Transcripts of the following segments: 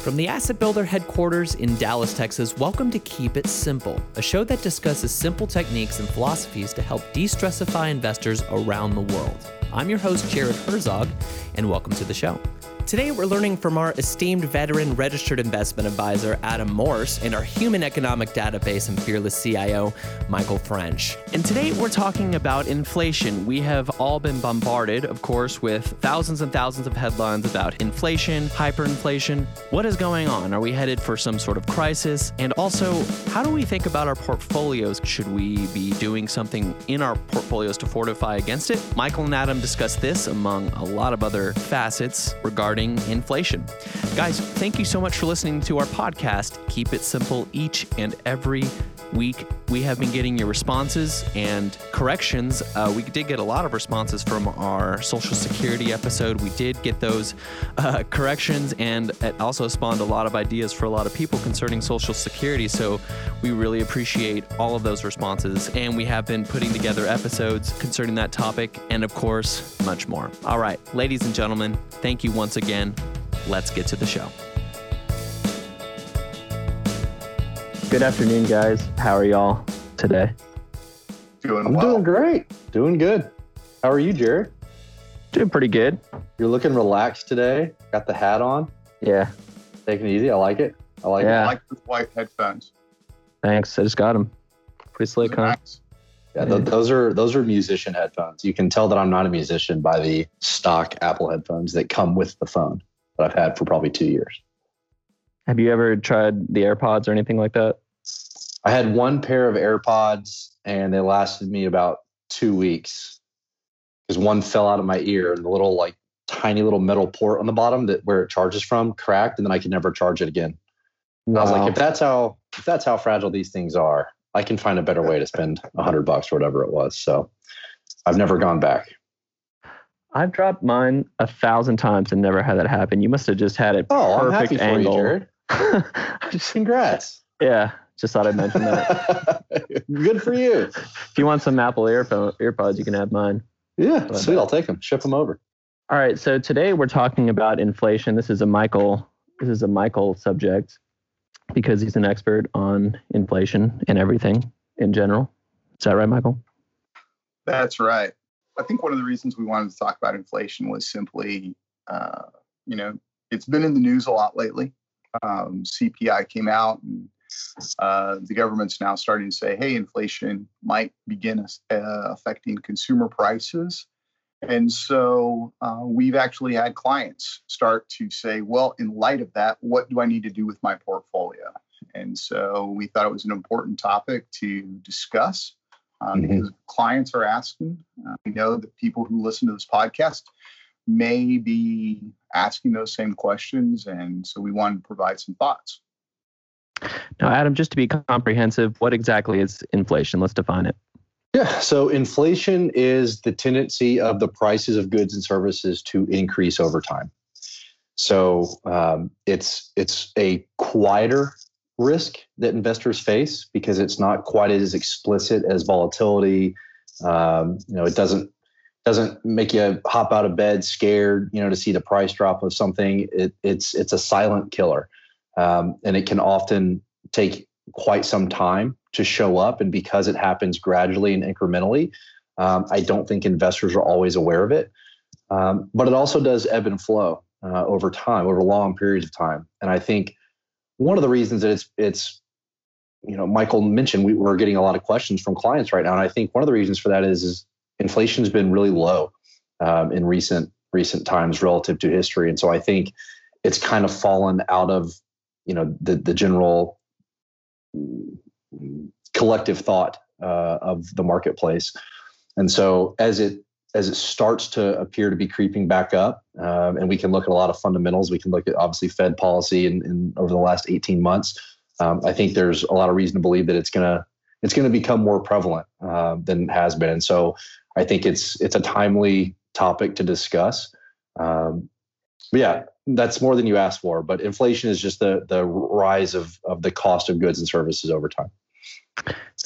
From the Asset Builder headquarters in Dallas, Texas, welcome to Keep It Simple, a show that discusses simple techniques and philosophies to help de stressify investors around the world. I'm your host, Jared Herzog, and welcome to the show. Today, we're learning from our esteemed veteran registered investment advisor, Adam Morse, and our human economic database and fearless CIO, Michael French. And today, we're talking about inflation. We have all been bombarded, of course, with thousands and thousands of headlines about inflation, hyperinflation. What is going on? Are we headed for some sort of crisis? And also, how do we think about our portfolios? Should we be doing something in our portfolios to fortify against it? Michael and Adam discuss this among a lot of other facets regarding inflation. Guys, thank you so much for listening to our podcast. Keep it simple each and every week. We have been getting your responses and corrections. Uh, we did get a lot of responses from our Social Security episode. We did get those uh, corrections, and it also spawned a lot of ideas for a lot of people concerning Social Security. So we really appreciate all of those responses. And we have been putting together episodes concerning that topic, and of course, much more. All right, ladies and gentlemen, thank you once again. Let's get to the show. Good afternoon, guys. How are y'all today? Doing I'm well. doing great. Doing good. How are you, Jared? Doing pretty good. You're looking relaxed today. Got the hat on. Yeah. Taking it easy. I like it. I like Yeah. I like the white headphones. Thanks. I just got them. Pretty slick, huh? nice. Yeah, th- those are those are musician headphones. You can tell that I'm not a musician by the stock Apple headphones that come with the phone that I've had for probably two years. Have you ever tried the AirPods or anything like that? I had one pair of AirPods and they lasted me about two weeks because one fell out of my ear and the little like tiny little metal port on the bottom that where it charges from cracked and then I could never charge it again. I was like, if that's how if that's how fragile these things are, I can find a better way to spend a hundred bucks or whatever it was. So I've never gone back. I've dropped mine a thousand times and never had that happen. You must have just had it Oh, I'm perfect happy for angle. you, Jared. Congrats. yeah. Just thought I'd mention that. Good for you. if you want some Apple earphone, earpods, you can have mine. Yeah, sweet. I'll take them. Ship them over. All right. So today we're talking about inflation. This is a Michael. This is a Michael subject because he's an expert on inflation and everything in general. Is that right, Michael? That's right. I think one of the reasons we wanted to talk about inflation was simply, uh, you know, it's been in the news a lot lately. Um, CPI came out, and uh, the government's now starting to say, hey, inflation might begin uh, affecting consumer prices. And so uh, we've actually had clients start to say, well, in light of that, what do I need to do with my portfolio? And so we thought it was an important topic to discuss um, Mhm. because clients are asking. Uh, we know that people who listen to this podcast may be asking those same questions. And so we wanted to provide some thoughts. Now, Adam, just to be comprehensive, what exactly is inflation? Let's define it. Yeah. So inflation is the tendency of the prices of goods and services to increase over time. So um, it's it's a quieter risk that investors face because it's not quite as explicit as volatility. Um, you know, it doesn't doesn't make you hop out of bed scared. You know, to see the price drop of something. It, it's it's a silent killer, um, and it can often take quite some time to show up. And because it happens gradually and incrementally, um, I don't think investors are always aware of it. Um, but it also does ebb and flow uh, over time, over long periods of time. And I think one of the reasons that it's it's you know Michael mentioned we, we're getting a lot of questions from clients right now, and I think one of the reasons for that is is inflation's been really low um, in recent recent times relative to history, and so I think it's kind of fallen out of you know the the general collective thought uh, of the marketplace. And so as it as it starts to appear to be creeping back up, um, and we can look at a lot of fundamentals. We can look at obviously Fed policy in, in over the last 18 months. Um, I think there's a lot of reason to believe that it's gonna it's gonna become more prevalent uh, than it has been. And so I think it's it's a timely topic to discuss. Um, but yeah, that's more than you asked for. But inflation is just the the rise of of the cost of goods and services over time.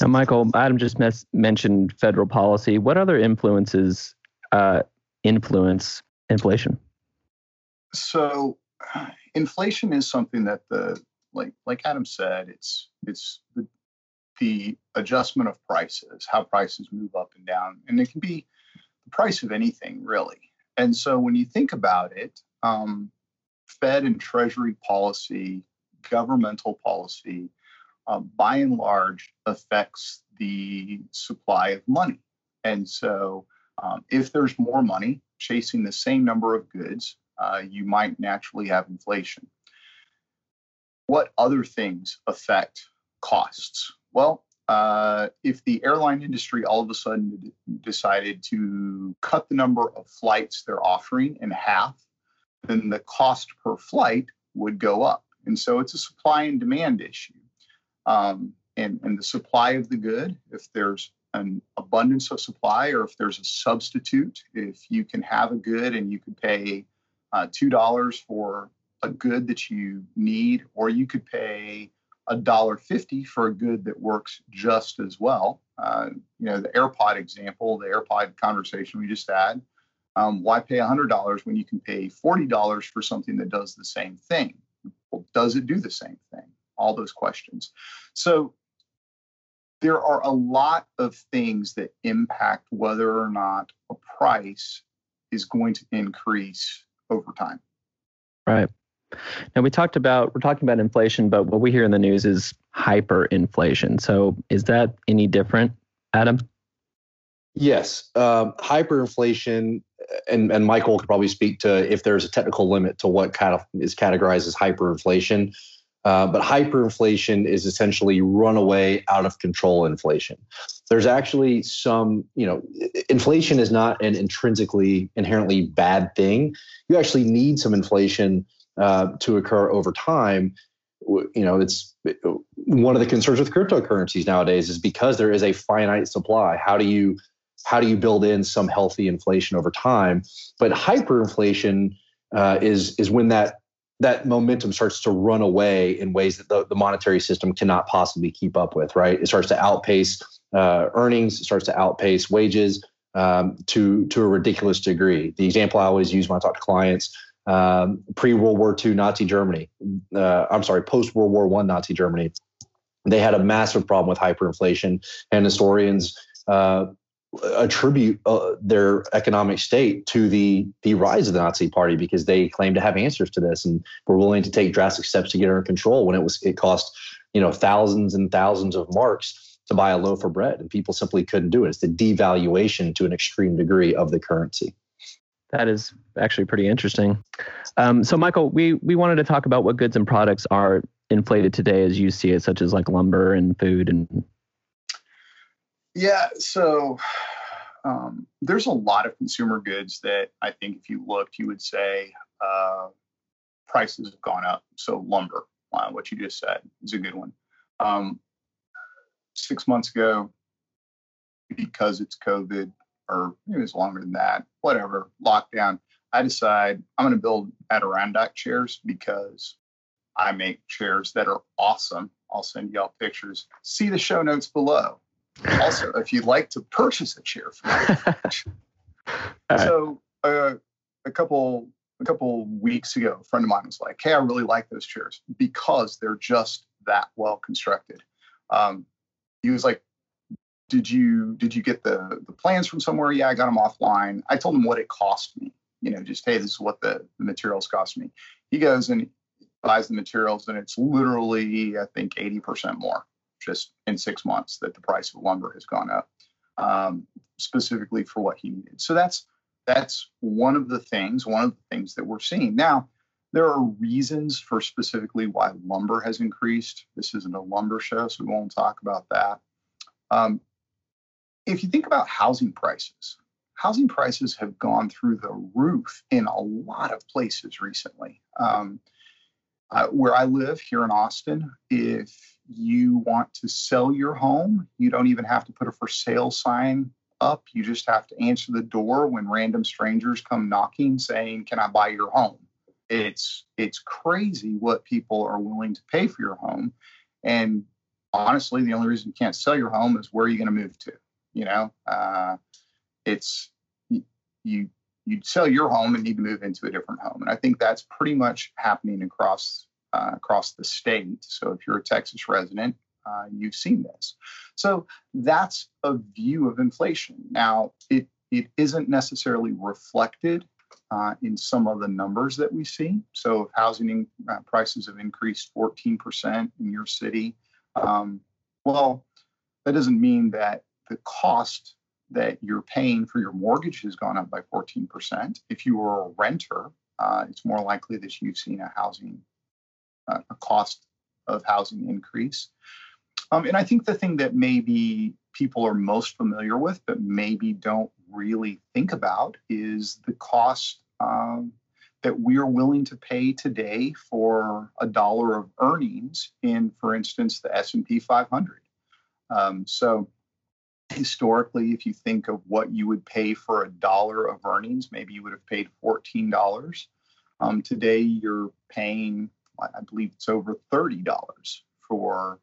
Now, Michael, Adam just mes- mentioned federal policy. What other influences uh, influence inflation? So inflation is something that the like like Adam said, it's it's the the adjustment of prices, how prices move up and down, and it can be the price of anything really. And so when you think about it, um, Fed and Treasury policy, governmental policy, uh, by and large, affects the supply of money. And so um, if there's more money chasing the same number of goods, uh, you might naturally have inflation. What other things affect costs? Well, uh, if the airline industry all of a sudden decided to cut the number of flights they're offering in half, then the cost per flight would go up. And so it's a supply and demand issue. Um, and, and the supply of the good, if there's an abundance of supply or if there's a substitute, if you can have a good and you could pay uh, $2 for a good that you need, or you could pay a dollar fifty for a good that works just as well. Uh, you know, the AirPod example, the AirPod conversation we just had. Um, why pay $100 when you can pay $40 for something that does the same thing? Well, does it do the same thing? All those questions. So there are a lot of things that impact whether or not a price is going to increase over time. Right. Now we talked about we're talking about inflation, but what we hear in the news is hyperinflation. So is that any different, Adam? Yes, um, hyperinflation, and and Michael could probably speak to if there's a technical limit to what kind of is categorized as hyperinflation. Uh, but hyperinflation is essentially runaway out of control inflation. There's actually some, you know, inflation is not an intrinsically inherently bad thing. You actually need some inflation uh, to occur over time. You know, it's one of the concerns with cryptocurrencies nowadays is because there is a finite supply. How do you how do you build in some healthy inflation over time? But hyperinflation uh, is is when that that momentum starts to run away in ways that the, the monetary system cannot possibly keep up with. Right? It starts to outpace uh, earnings, it starts to outpace wages um, to to a ridiculous degree. The example I always use when I talk to clients um, pre World War II Nazi Germany. Uh, I'm sorry, post World War One Nazi Germany. They had a massive problem with hyperinflation, and historians uh, attribute uh, their economic state to the the rise of the Nazi Party because they claim to have answers to this and were willing to take drastic steps to get under control when it was it cost you know thousands and thousands of marks to buy a loaf of bread, and people simply couldn't do it. It's the devaluation to an extreme degree of the currency. That is actually pretty interesting. Um, so, Michael, we we wanted to talk about what goods and products are inflated today, as you see it, such as like lumber and food and. Yeah, so um, there's a lot of consumer goods that I think if you looked, you would say uh, prices have gone up. So lumber, uh, what you just said, is a good one. Um, six months ago, because it's COVID, or maybe it's longer than that, whatever, lockdown, I decide I'm going to build Adirondack chairs because I make chairs that are awesome. I'll send y'all pictures. See the show notes below. Also, if you'd like to purchase a chair from me. so uh, a couple a couple weeks ago, a friend of mine was like, "Hey, I really like those chairs because they're just that well constructed." Um, he was like, did you did you get the the plans from somewhere? Yeah, I got them offline. I told him what it cost me. You know, just hey, this is what the, the materials cost me. He goes and buys the materials, and it's literally I think eighty percent more just in six months that the price of lumber has gone up, um, specifically for what he needed. So that's that's one of the things, one of the things that we're seeing now. There are reasons for specifically why lumber has increased. This isn't a lumber show, so we won't talk about that. Um, if you think about housing prices, housing prices have gone through the roof in a lot of places recently. Um, uh, where I live here in Austin, if you want to sell your home, you don't even have to put a for sale sign up. You just have to answer the door when random strangers come knocking saying, "Can I buy your home?" It's it's crazy what people are willing to pay for your home, and honestly, the only reason you can't sell your home is where are you going to move to? You know, uh, it's you you'd sell your home and need to move into a different home. And I think that's pretty much happening across uh, across the state. So if you're a Texas resident, uh, you've seen this. So that's a view of inflation. Now it it isn't necessarily reflected uh, in some of the numbers that we see. So if housing in, uh, prices have increased 14% in your city, um, well, that doesn't mean that the cost that you're paying for your mortgage has gone up by 14%. If you are a renter, uh, it's more likely that you've seen a housing, uh, a cost of housing increase. Um, and I think the thing that maybe people are most familiar with, but maybe don't really think about, is the cost um, that we're willing to pay today for a dollar of earnings in, for instance, the S&P 500. Um, so historically, if you think of what you would pay for a dollar of earnings, maybe you would have paid $14. Um, today, you're paying, I believe it's over $30 for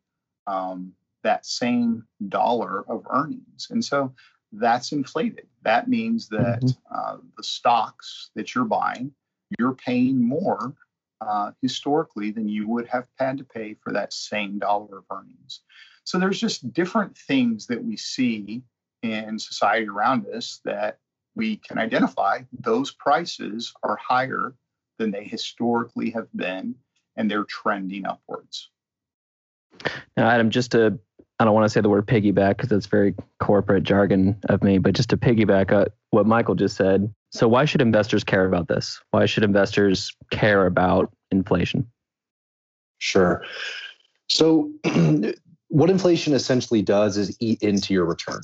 um, that same dollar of earnings. And so that's inflated. That means that mm-hmm. uh, the stocks that you're buying, you're paying more uh, historically than you would have had to pay for that same dollar of earnings. So there's just different things that we see in society around us that we can identify. Those prices are higher than they historically have been, and they're trending upwards. Now, Adam, just to I don't want to say the word piggyback because that's very corporate jargon of me, but just to piggyback on what Michael just said. So, why should investors care about this? Why should investors care about inflation? Sure. So, what inflation essentially does is eat into your return,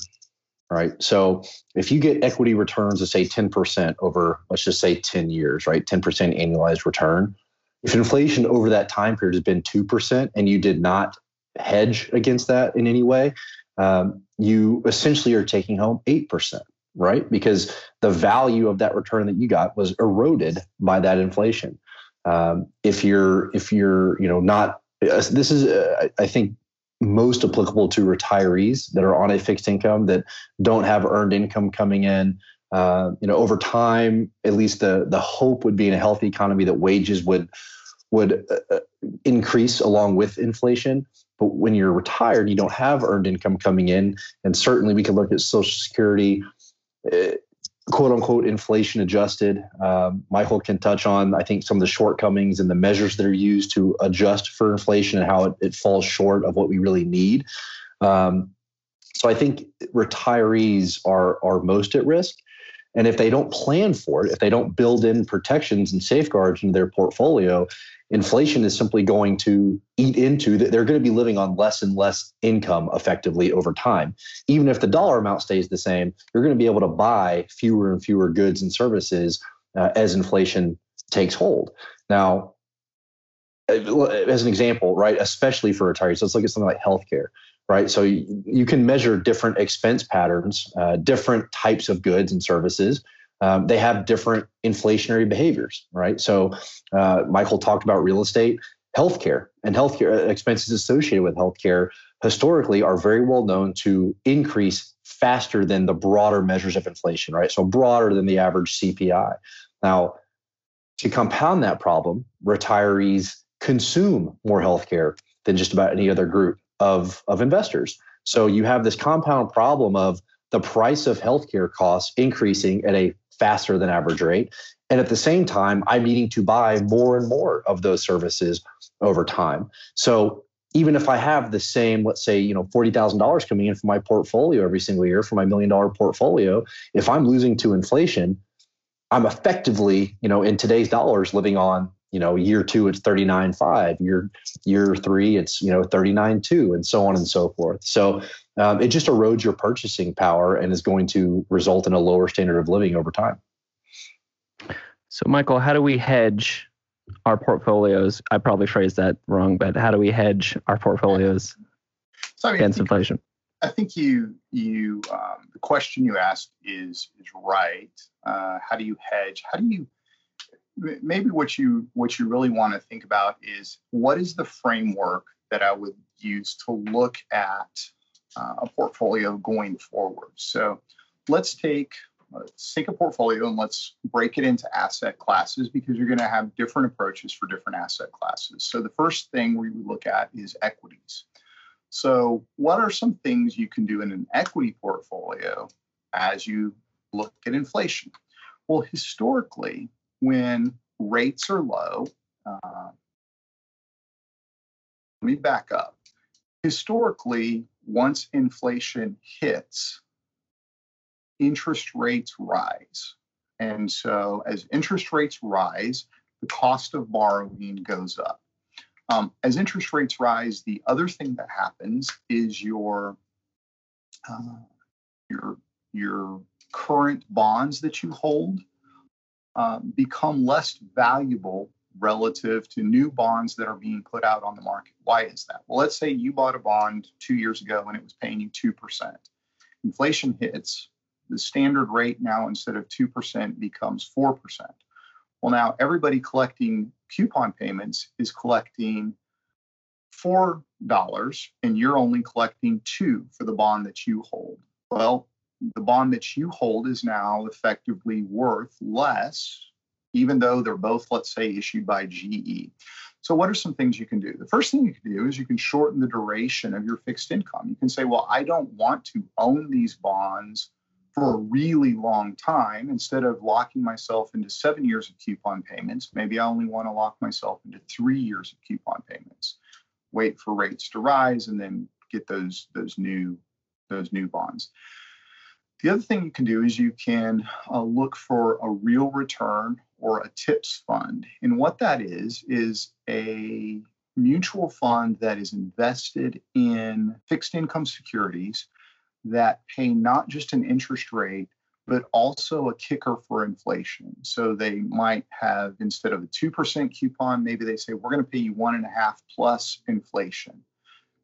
right? So, if you get equity returns of say 10% over, let's just say 10 years, right? 10% annualized return. If inflation over that time period has been 2% and you did not hedge against that in any way, um, you essentially are taking home 8%, right? Because the value of that return that you got was eroded by that inflation. Um, if you're, if you're, you know, not, uh, this is, uh, I think, most applicable to retirees that are on a fixed income that don't have earned income coming in. Uh, you know, over time, at least the the hope would be in a healthy economy that wages would would uh, uh increase along with inflation. But when you're retired, you don't have earned income coming in. And certainly we can look at Social Security, uh, quote unquote, inflation adjusted. Um, Michael can touch on, I think, some of the shortcomings and the measures that are used to adjust for inflation and how it, it falls short of what we really need. Um, so I think retirees are, are most at risk. And if they don't plan for it, if they don't build in protections and safeguards into their portfolio, inflation is simply going to eat into that they're going to be living on less and less income effectively over time. Even if the dollar amount stays the same you're going to be able to buy fewer and fewer goods and services uh, as inflation takes hold. Now as an example right especially for retirees let's look at something like healthcare right? So you, you can measure different expense patterns uh, different types of goods and services um, they have different inflationary behaviors, right? So, uh, Michael talked about real estate, healthcare, and healthcare uh, expenses associated with healthcare historically are very well known to increase faster than the broader measures of inflation, right? So, broader than the average CPI. Now, to compound that problem, retirees consume more healthcare than just about any other group of, of investors. So, you have this compound problem of the price of healthcare costs increasing at a faster than average rate. And at the same time, I'm needing to buy more and more of those services over time. So even if I have the same, let's say, you know, $40,000 coming in from my portfolio every single year for my million dollar portfolio, if I'm losing to inflation, I'm effectively, you know, in today's dollars living on, you know, year two, it's 39.5, year, year three, it's, you know, 39.2 and so on and so forth. So um, it just erodes your purchasing power and is going to result in a lower standard of living over time. So, Michael, how do we hedge our portfolios? I probably phrased that wrong, but how do we hedge our portfolios so, I mean, against I think, inflation? I think you you um, the question you asked is is right. Uh, how do you hedge? How do you maybe what you what you really want to think about is what is the framework that I would use to look at uh, a portfolio going forward. So let's take let's take a portfolio and let's break it into asset classes because you're going to have different approaches for different asset classes. So the first thing we would look at is equities. So what are some things you can do in an equity portfolio as you look at inflation? Well, historically, when rates are low, uh, let me back up. Historically, once inflation hits, interest rates rise. And so as interest rates rise, the cost of borrowing goes up. Um, as interest rates rise, the other thing that happens is your uh, your your current bonds that you hold um, become less valuable relative to new bonds that are being put out on the market. Why is that? Well, let's say you bought a bond two years ago and it was paying you 2%. Inflation hits, the standard rate now instead of 2% becomes 4%. Well, now everybody collecting coupon payments is collecting $4 and you're only collecting 2 for the bond that you hold. Well, the bond that you hold is now effectively worth less even though they're both, let's say, issued by GE. So, what are some things you can do? The first thing you can do is you can shorten the duration of your fixed income. You can say, well, I don't want to own these bonds for a really long time. Instead of locking myself into seven years of coupon payments, maybe I only want to lock myself into three years of coupon payments. Wait for rates to rise and then get those those new those new bonds. The other thing you can do is you can uh, look for a real return or a TIPS fund. And what that is, is a mutual fund that is invested in fixed income securities that pay not just an interest rate, but also a kicker for inflation. So they might have, instead of a 2% coupon, maybe they say, we're going to pay you one and a half plus inflation.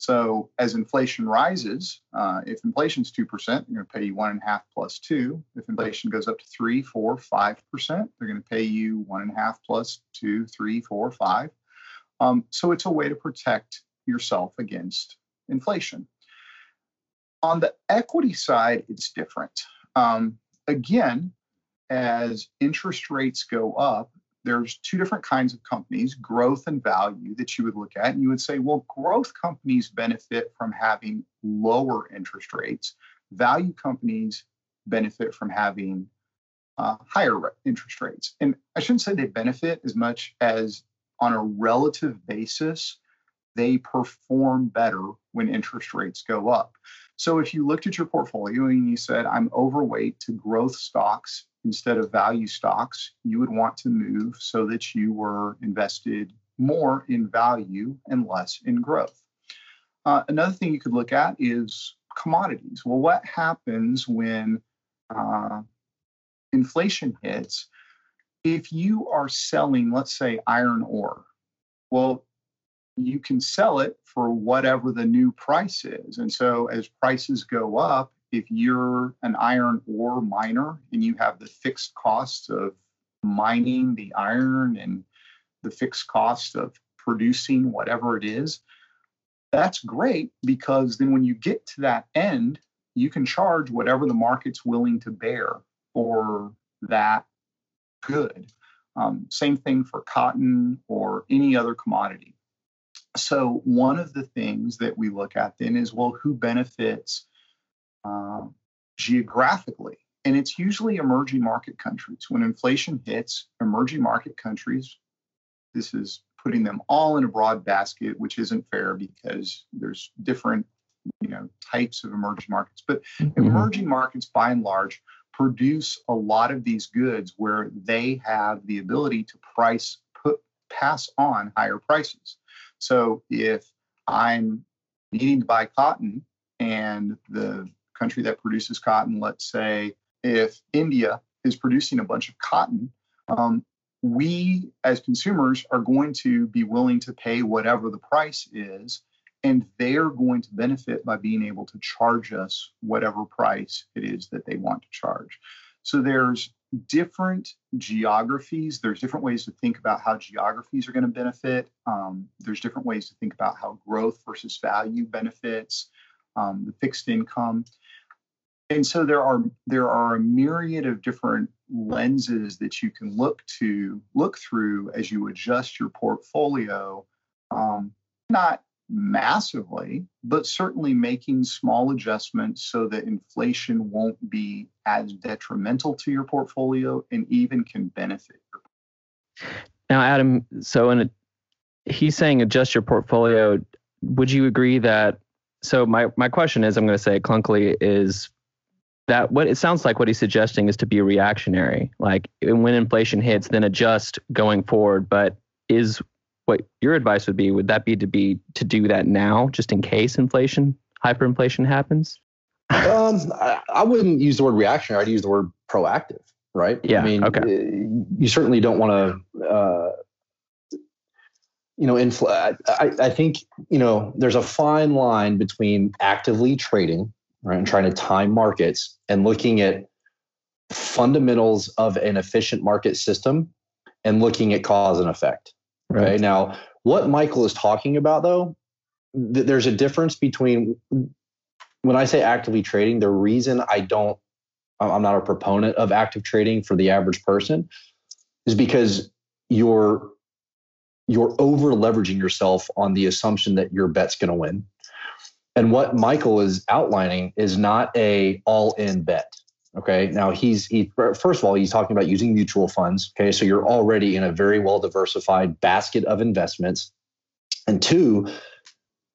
So as inflation rises, uh, if inflation is 2%, they're going to pay you one and a half plus two. If inflation goes up to three, four, five percent, they're going to pay you one and a half plus two, three, four, five. Um, so it's a way to protect yourself against inflation. On the equity side, it's different. Um, again, as interest rates go up, there's two different kinds of companies, growth and value, that you would look at. And you would say, well, growth companies benefit from having lower interest rates, value companies benefit from having uh, higher interest rates. And I shouldn't say they benefit as much as on a relative basis, they perform better when interest rates go up. So if you looked at your portfolio and you said, I'm overweight to growth stocks instead of value stocks, you would want to move so that you were invested more in value and less in growth. Uh, another thing you could look at is commodities. Well, what happens when uh, inflation hits? If you are selling, let's say, iron ore, well, you can sell it for whatever the new price is. And so as prices go up, if you're an iron ore miner and you have the fixed costs of mining the iron and the fixed cost of producing whatever it is, that's great because then when you get to that end, you can charge whatever the market's willing to bear for that good. Um, same thing for cotton or any other commodity. So, one of the things that we look at then is well, who benefits uh, geographically. And it's usually emerging market countries. When inflation hits, emerging market countries, this is putting them all in a broad basket, which isn't fair because there's different you know types of emerging markets but mm-hmm. emerging markets by and large produce a lot of these goods where they have the ability to price put pass on higher prices so if i'm needing to buy cotton and the country that produces cotton, let's say if India is producing a bunch of cotton, um, we as consumers are going to be willing to pay whatever the price is, and they're going to benefit by being able to charge us whatever price it is that they want to charge. So there's different geographies. There's different ways to think about how geographies are going to benefit. Um, there's different ways to think about how growth versus value benefits um, the fixed income. and so there are there are a myriad of different lenses that you can look to look through as you adjust your portfolio um, not massively but certainly making small adjustments so that inflation won't be as detrimental to your portfolio and even can benefit now adam so in a, he's saying adjust your portfolio. Would you agree that so my, my question is i'm going to say clunkily is that what it sounds like what he's suggesting is to be reactionary. Like when inflation hits then adjust going forward but is what your advice would be would that be to be to do that now just in case inflation hyperinflation happens? Um, I, I, wouldn't use the word reactionary i'd use the word proactive right? Yeah i mean okay. Uh, you certainly don't want to uh, you know infl- I, I think you know there's a fine line between actively trading right and trying to time markets and looking at fundamentals of an efficient market system and looking at cause and effect Right. Now, what Michael is talking about, though, th- there's a difference between when I say actively trading, the reason I don't, I'm not a proponent of active trading for the average person is because you're you're over leveraging yourself on the assumption that your bet's going to win. And what Michael is outlining is not a all in bet. Okay. Now he's he first of all he's talking about using mutual funds. Okay, so you're already in a very well diversified basket of investments. And two,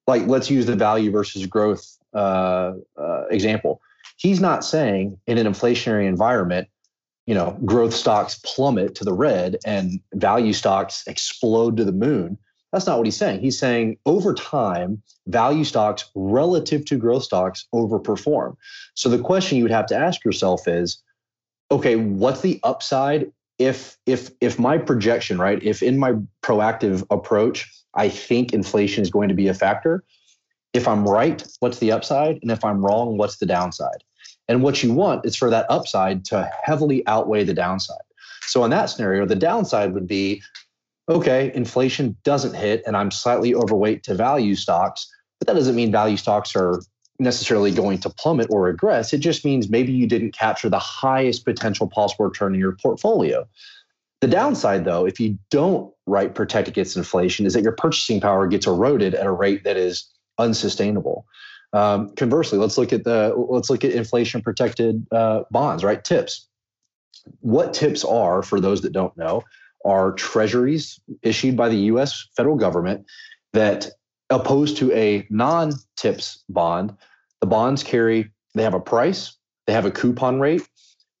like let's use the value versus growth uh, uh, example. He's not saying in an inflationary environment, you know, growth stocks plummet to the red and value stocks explode to the moon. That's not what he's saying. He's saying over time, value stocks relative to growth stocks overperform. So the question you would have to ask yourself is, okay, what's the upside if if if my projection, right? If in my proactive approach, I think inflation is going to be a factor, if I'm right, what's the upside? And if I'm wrong, what's the downside? And what you want is for that upside to heavily outweigh the downside. So in that scenario, the downside would be okay, inflation doesn't hit and I'm slightly overweight to value stocks, but that doesn't mean value stocks are necessarily going to plummet or regress. It just means maybe you didn't capture the highest potential possible return in your portfolio. The downside, though, if you don't right protect against inflation, is that your purchasing power gets eroded at a rate that is unsustainable. Um, conversely, let's look at the let's look at inflation protected uh, bonds, right? TIPS. What TIPS are, for those that don't know, are treasuries issued by the US federal government that opposed to a non-tips bond, the bonds carry they have a price, they have a coupon rate,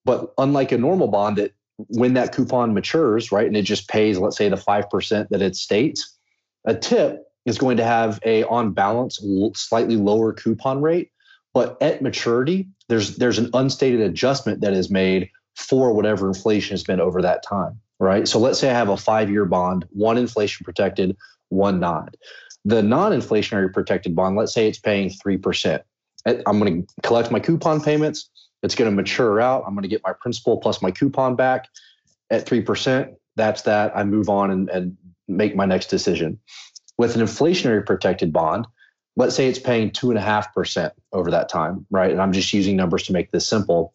but unlike a normal bond that when that coupon matures, right, and it just pays let's say the 5% that it states, a tip is going to have a on balance slightly lower coupon rate, but at maturity there's there's an unstated adjustment that is made for whatever inflation has been over that time right? So let's say I have a five year bond, one inflation protected, one not. The non inflationary protected bond, let's say it's paying 3%. I'm going to collect my coupon payments. It's going to mature out. I'm going to get my principal plus my coupon back at 3%. That's that. I move on and, and make my next decision. With an inflationary protected bond, let's say it's paying 2.5% over that time, right? And I'm just using numbers to make this simple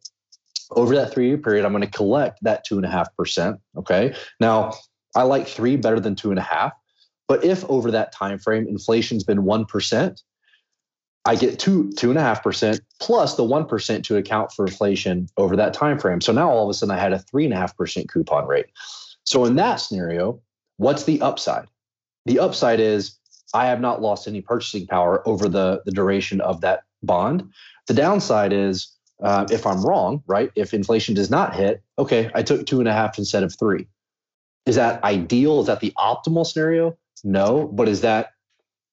over that three year period, I'm going to collect that two and a half percent. Okay. Now, I like three better than two and a half. But if over that time frame inflation's been one percent, I get two two and a half percent plus the one percent to account for inflation over that time frame. So now all of a sudden I had a three and a half percent coupon rate. So in that scenario, what's the upside? The upside is I have not lost any purchasing power over the, the duration of that bond. The downside is uh, if I'm wrong, right? If inflation does not hit, okay, I took two and a half instead of three. Is that ideal? Is that the optimal scenario? No, but is that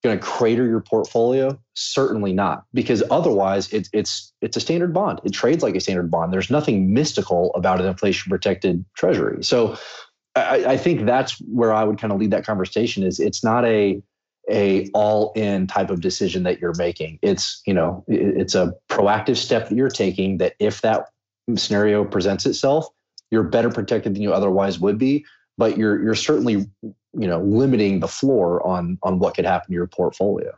going to crater your portfolio? Certainly not, because otherwise it's it's it's a standard bond. It trades like a standard bond. There's nothing mystical about an inflation protected treasury. So I, I think that's where I would kind of lead that conversation. Is it's not a a all in type of decision that you're making. It's, you know, it's a proactive step that you're taking that if that scenario presents itself, you're better protected than you otherwise would be, but you're you're certainly, you know, limiting the floor on on what could happen to your portfolio.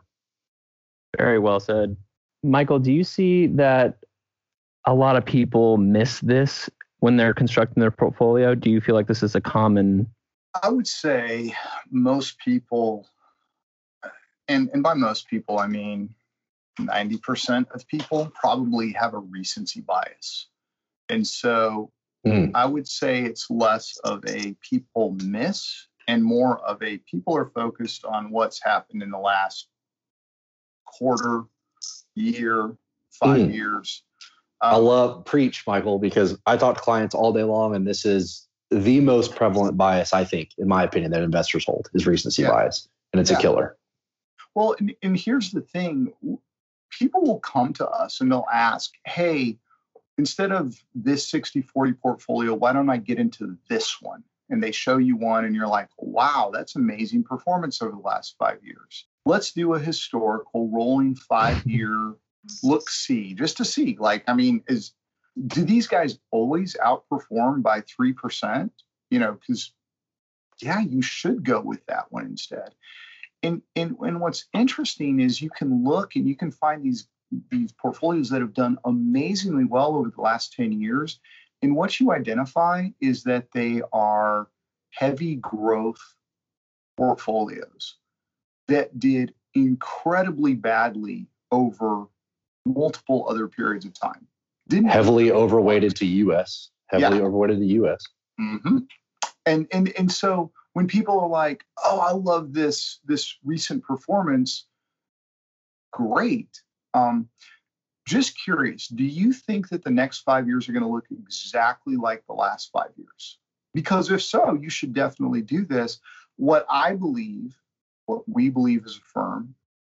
Very well said. Michael, do you see that a lot of people miss this when they're constructing their portfolio? Do you feel like this is a common? I would say most people, and, and by most people, I mean 90% of people probably have a recency bias. And so mm. I would say it's less of a people miss and more of a people are focused on what's happened in the last quarter, year, five mm. years. Um, I love preach, Michael, because I talk to clients all day long, and this is the most prevalent bias, I think, in my opinion, that investors hold is recency yeah. bias, and it's yeah. a killer. Well, and, and here's the thing people will come to us and they'll ask, hey, instead of this 60 40 portfolio, why don't I get into this one? And they show you one, and you're like, wow, that's amazing performance over the last five years. Let's do a historical rolling five year look see just to see. Like, I mean, is do these guys always outperform by 3%? You know, because yeah, you should go with that one instead and, and and what's interesting is you can look and you can find these these portfolios that have done amazingly well over the last 10 years. And what you identify is that they are heavy growth portfolios that did incredibly badly over multiple other periods of time. Didn't heavily overweighted to us heavily yeah. overweighted to us mm-hmm. and and and so when people are like, "Oh, I love this this recent performance," great. Um, just curious, do you think that the next five years are going to look exactly like the last five years? Because if so, you should definitely do this. What I believe, what we believe as a firm,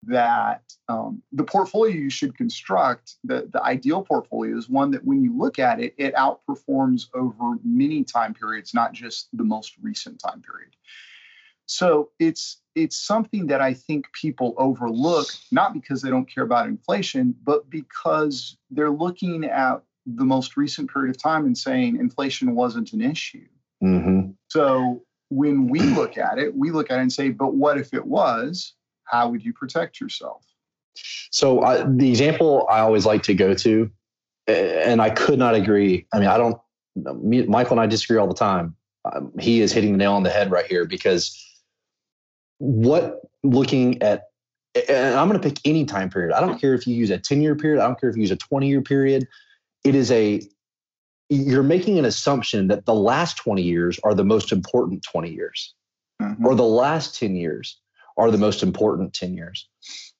that um, the portfolio you should construct, the, the ideal portfolio is one that when you look at it, it outperforms over many time periods, not just the most recent time period. So it's it's something that I think people overlook, not because they don't care about inflation, but because they're looking at the most recent period of time and saying inflation wasn't an issue. Mm-hmm. So when we look at it, we look at it and say, but what if it was? How would you protect yourself? So I, the example I always like to go to, and I could not agree. I mean, I don't. Me, Michael and I disagree all the time. Um, he is hitting the nail on the head right here because what looking at, and I'm going to pick any time period. I don't care if you use a 10 year period. I don't care if you use a 20 year period. It is a you're making an assumption that the last 20 years are the most important 20 years mm-hmm. or the last 10 years are the most important 10 years.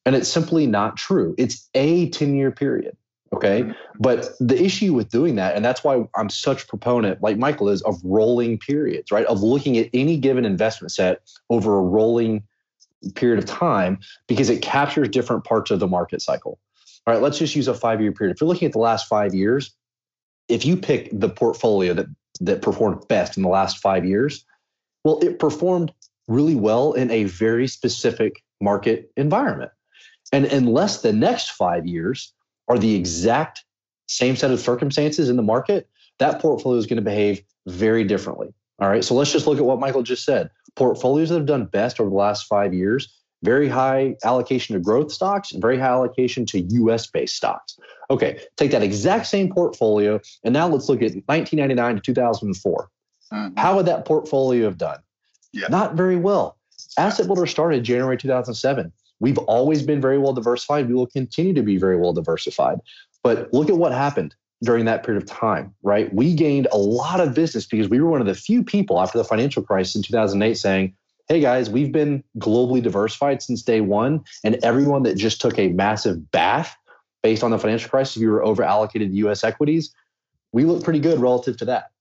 And it's simply not true. It's a 10 year period. Okay. Mm-hmm. But the issue with doing that, and that's why I'm such a proponent, like Michael is, of rolling periods, right? Of looking at any given investment set over a rolling period of time because it captures different parts of the market cycle. All right, let's just use a five year period. If you're looking at the last five years, if you pick the portfolio that, that performed best in the last five years, well, it performed really well in a very specific market environment. And unless the next five years are the exact same set of circumstances in the market, that portfolio is going to behave very differently. All right. So let's just look at what Michael just said. Portfolios that have done best over the last five years, very high allocation to growth stocks and very high allocation to US based stocks. Okay. Take that exact same portfolio. And now let's look at 1999 to 2004. Mm-hmm. How would that portfolio have done? Yeah. Not very well. Asset Builder started January 2007. We've always been very well diversified. We will continue to be very well diversified. But look at what happened during that period of time, right? We gained a lot of business because we were one of the few people after the financial crisis in 2008 saying, hey guys, we've been globally diversified since day one. And everyone that just took a massive bath based on the financial crisis, we were over allocated US equities, we look pretty good relative to that,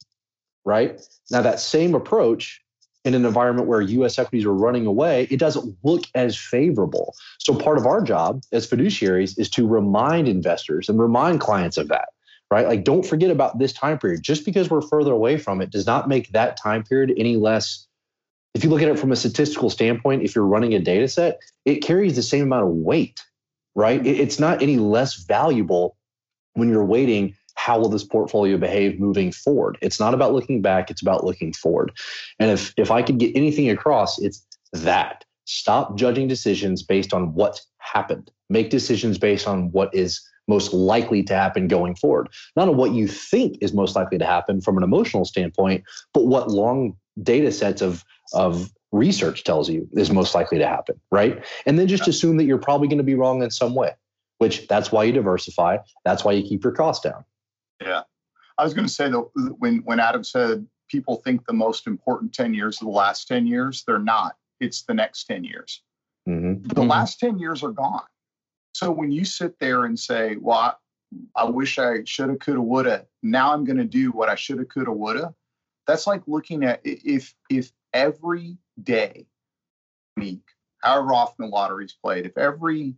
right? Now, that same approach in an environment where US equities are running away, it doesn't look as favorable. So, part of our job as fiduciaries is to remind investors and remind clients of that, right? Like, don't forget about this time period. Just because we're further away from it does not make that time period any less. If you look at it from a statistical standpoint, if you're running a data set, it carries the same amount of weight, right? It's not any less valuable when you're weighting how will this portfolio behave moving forward? It's not about looking back, it's about looking forward. And if if I could get anything across, it's that. Stop judging decisions based on what happened. Make decisions based on what is most likely to happen going forward. Not on what you think is most likely to happen from an emotional standpoint, but what long data sets of of research tells you is most likely to happen, right? And then just assume that you're probably going to be wrong in some way, which that's why you diversify. That's why you keep your costs down. Yeah. I was going to say that when, when Adam said people think the most important 10 years of the last 10 years, they're not. It's the next 10 years. Mm-hmm. The mm-hmm. last 10 years are gone. So when you sit there and say, well, I, I wish I shoulda, coulda, woulda, now I'm going to do what I shoulda, coulda, woulda. That's like looking at if if every day, week, however often the lottery's played, if every,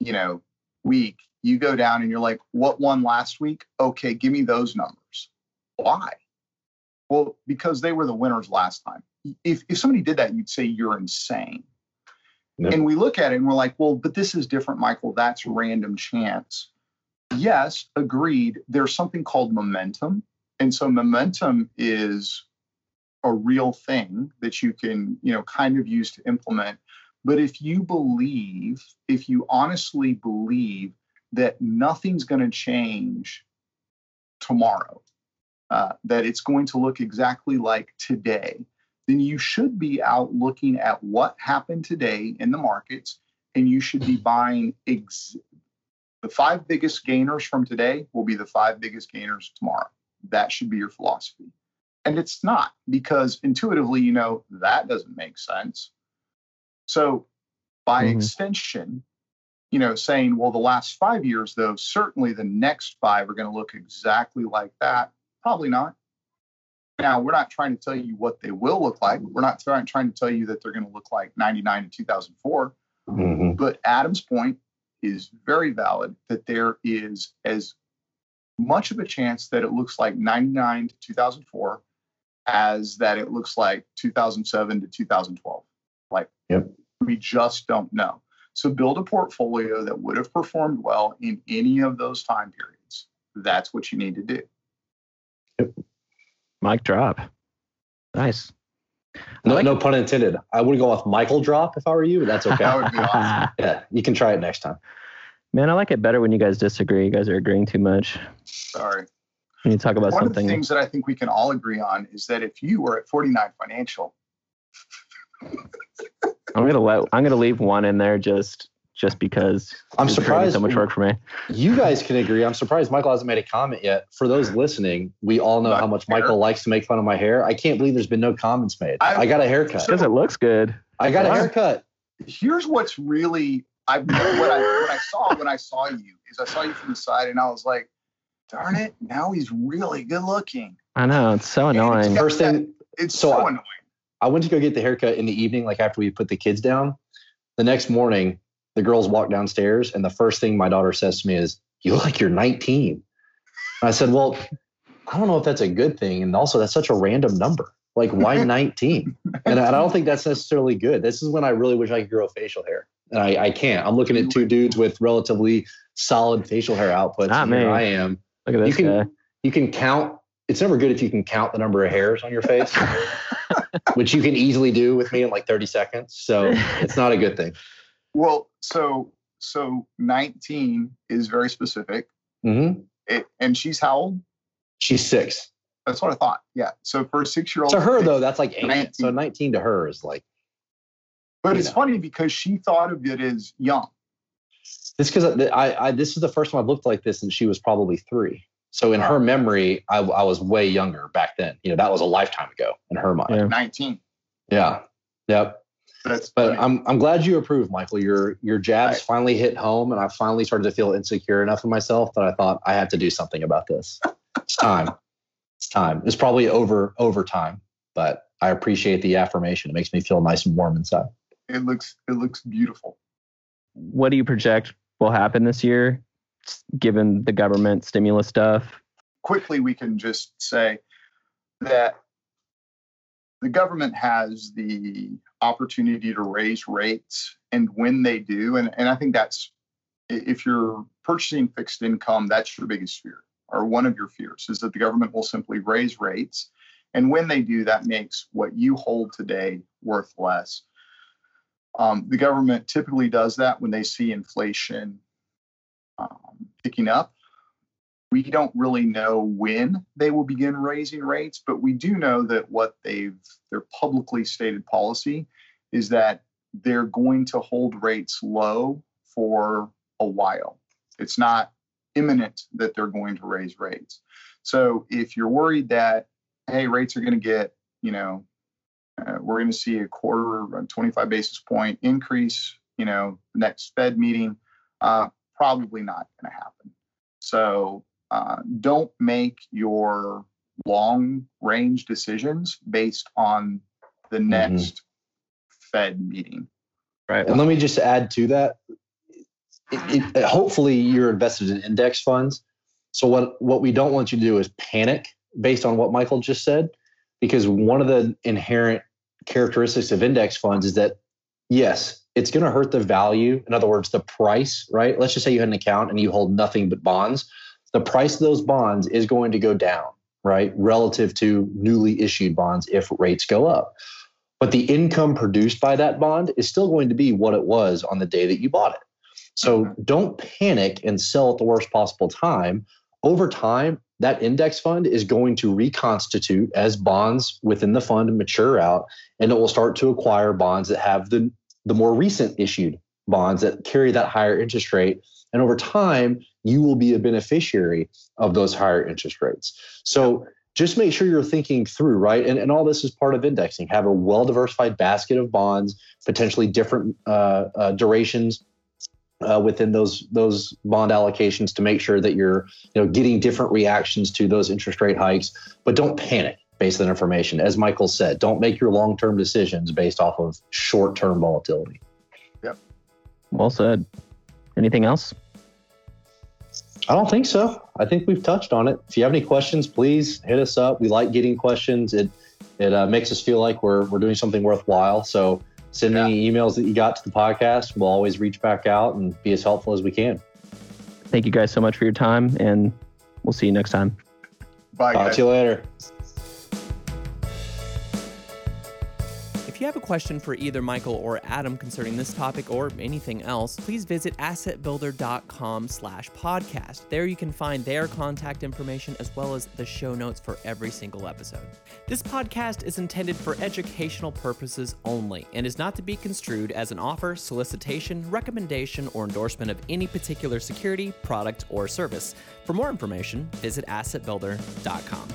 you know, week you go down and you're like, what won last week? Okay, give me those numbers. Why? Well, because they were the winners last time. If, if somebody did that, you'd say you're insane. Yep. And we look at it and we're like, well, but this is different, Michael. That's random chance. Yes, agreed. There's something called momentum. And so momentum is a real thing that you can, you know, kind of use to implement. But if you believe, if you honestly believe that nothing's going to change tomorrow, uh, that it's going to look exactly like today, then you should be out looking at what happened today in the markets and you should be buying ex- the five biggest gainers from today will be the five biggest gainers tomorrow. That should be your philosophy. And it's not because intuitively, you know, that doesn't make sense. So, by mm-hmm. extension, you know, saying, well, the last five years, though, certainly the next five are going to look exactly like that. Probably not. Now, we're not trying to tell you what they will look like. We're not trying, trying to tell you that they're going to look like 99 and 2004. Mm-hmm. But Adam's point is very valid that there is as much of a chance that it looks like 99 to 2004 as that it looks like 2007 to 2012. Like yep. we just don't know. So build a portfolio that would have performed well in any of those time periods. That's what you need to do. Yep. Mic drop. Nice. No, like no pun intended. I would go off Michael drop if I were you, but that's okay. that would be awesome. yeah, you can try it next time. Man, I like it better when you guys disagree. You guys are agreeing too much. Sorry. When you talk about One something. of the things that I think we can all agree on is that if you were at 49 Financial, I'm gonna let I'm gonna leave one in there just just because I'm surprised so much work for me. You guys can agree. I'm surprised Michael hasn't made a comment yet. For those listening, we all know how much hair. Michael likes to make fun of my hair. I can't believe there's been no comments made. I, I got a haircut because it looks good. I got a haircut. Here's what's really I what I what I saw when I saw you is I saw you from the side and I was like, darn it, now he's really good looking. I know it's so annoying. It's First thing, it's so, so annoying. I went to go get the haircut in the evening, like after we put the kids down. The next morning, the girls walk downstairs, and the first thing my daughter says to me is, "You look like you're 19." And I said, "Well, I don't know if that's a good thing, and also that's such a random number. Like, why 19?" and I don't think that's necessarily good. This is when I really wish I could grow facial hair, and I, I can't. I'm looking at two dudes with relatively solid facial hair outputs. Not me. I am Look at this you can, guy. You can count. It's never good if you can count the number of hairs on your face, which you can easily do with me in like 30 seconds. So it's not a good thing. Well, so so 19 is very specific. Mm-hmm. It, and she's how old? She's six. That's what I thought. Yeah. So for a six year old. To her, though, that's like eight. 19. So 19 to her is like. But it's know. funny because she thought of it as young. This because I, I this is the first time I've looked like this, and she was probably three. So in her memory, I, I was way younger back then. You know, that was a lifetime ago in her mind. Yeah. Nineteen. Yeah. Yep. That's but I'm I'm glad you approved, Michael. Your your jabs right. finally hit home, and I finally started to feel insecure enough in myself that I thought I had to do something about this. it's time. It's time. It's probably over over time, but I appreciate the affirmation. It makes me feel nice and warm inside. It looks it looks beautiful. What do you project will happen this year, given the government stimulus stuff? Quickly, we can just say that the government has the opportunity to raise rates. And when they do, and, and I think that's if you're purchasing fixed income, that's your biggest fear, or one of your fears, is that the government will simply raise rates. And when they do, that makes what you hold today worth less. Um, the government typically does that when they see inflation um, picking up. We don't really know when they will begin raising rates, but we do know that what they've their publicly stated policy is that they're going to hold rates low for a while. It's not imminent that they're going to raise rates. So if you're worried that hey rates are going to get you know uh, we're going to see a quarter, 25 basis point increase, you know, next Fed meeting. Uh, probably not going to happen. So uh, don't make your long range decisions based on the mm-hmm. next mm-hmm. Fed meeting. Right. And let me just add to that. It, it, hopefully, you're invested in index funds. So what what we don't want you to do is panic based on what Michael just said because one of the inherent characteristics of index funds is that yes, it's going to hurt the value. In other words, the price, right? Let's just say you had an account and you hold nothing but bonds. The price of those bonds is going to go down, right? Relative to newly issued bonds if rates go up. But the income produced by that bond is still going to be what it was on the day that you bought it. So don't panic and sell at the worst possible time. Over time, that index fund is going to reconstitute as bonds within the fund mature out, and it will start to acquire bonds that have the, the more recent issued bonds that carry that higher interest rate. And over time, you will be a beneficiary of those higher interest rates. So just make sure you're thinking through, right? And, and all this is part of indexing. Have a well diversified basket of bonds, potentially different uh, uh, durations uh, within those those bond allocations to make sure that you're you know getting different reactions to those interest rate hikes. But don't panic based on information. As Michael said, don't make your long term decisions based off of short term volatility. Yep. Well said. Anything else? I don't think so. I think we've touched on it. If you have any questions, please hit us up. We like getting questions. It it uh, makes us feel like we're we're doing something worthwhile. So Send yeah. any emails that you got to the podcast. We'll always reach back out and be as helpful as we can. Thank you guys so much for your time, and we'll see you next time. Bye. Talk guys. to you later. If you have a question for either Michael or Adam concerning this topic or anything else, please visit assetbuilder.com slash podcast. There you can find their contact information as well as the show notes for every single episode. This podcast is intended for educational purposes only and is not to be construed as an offer, solicitation, recommendation, or endorsement of any particular security, product, or service. For more information, visit assetbuilder.com.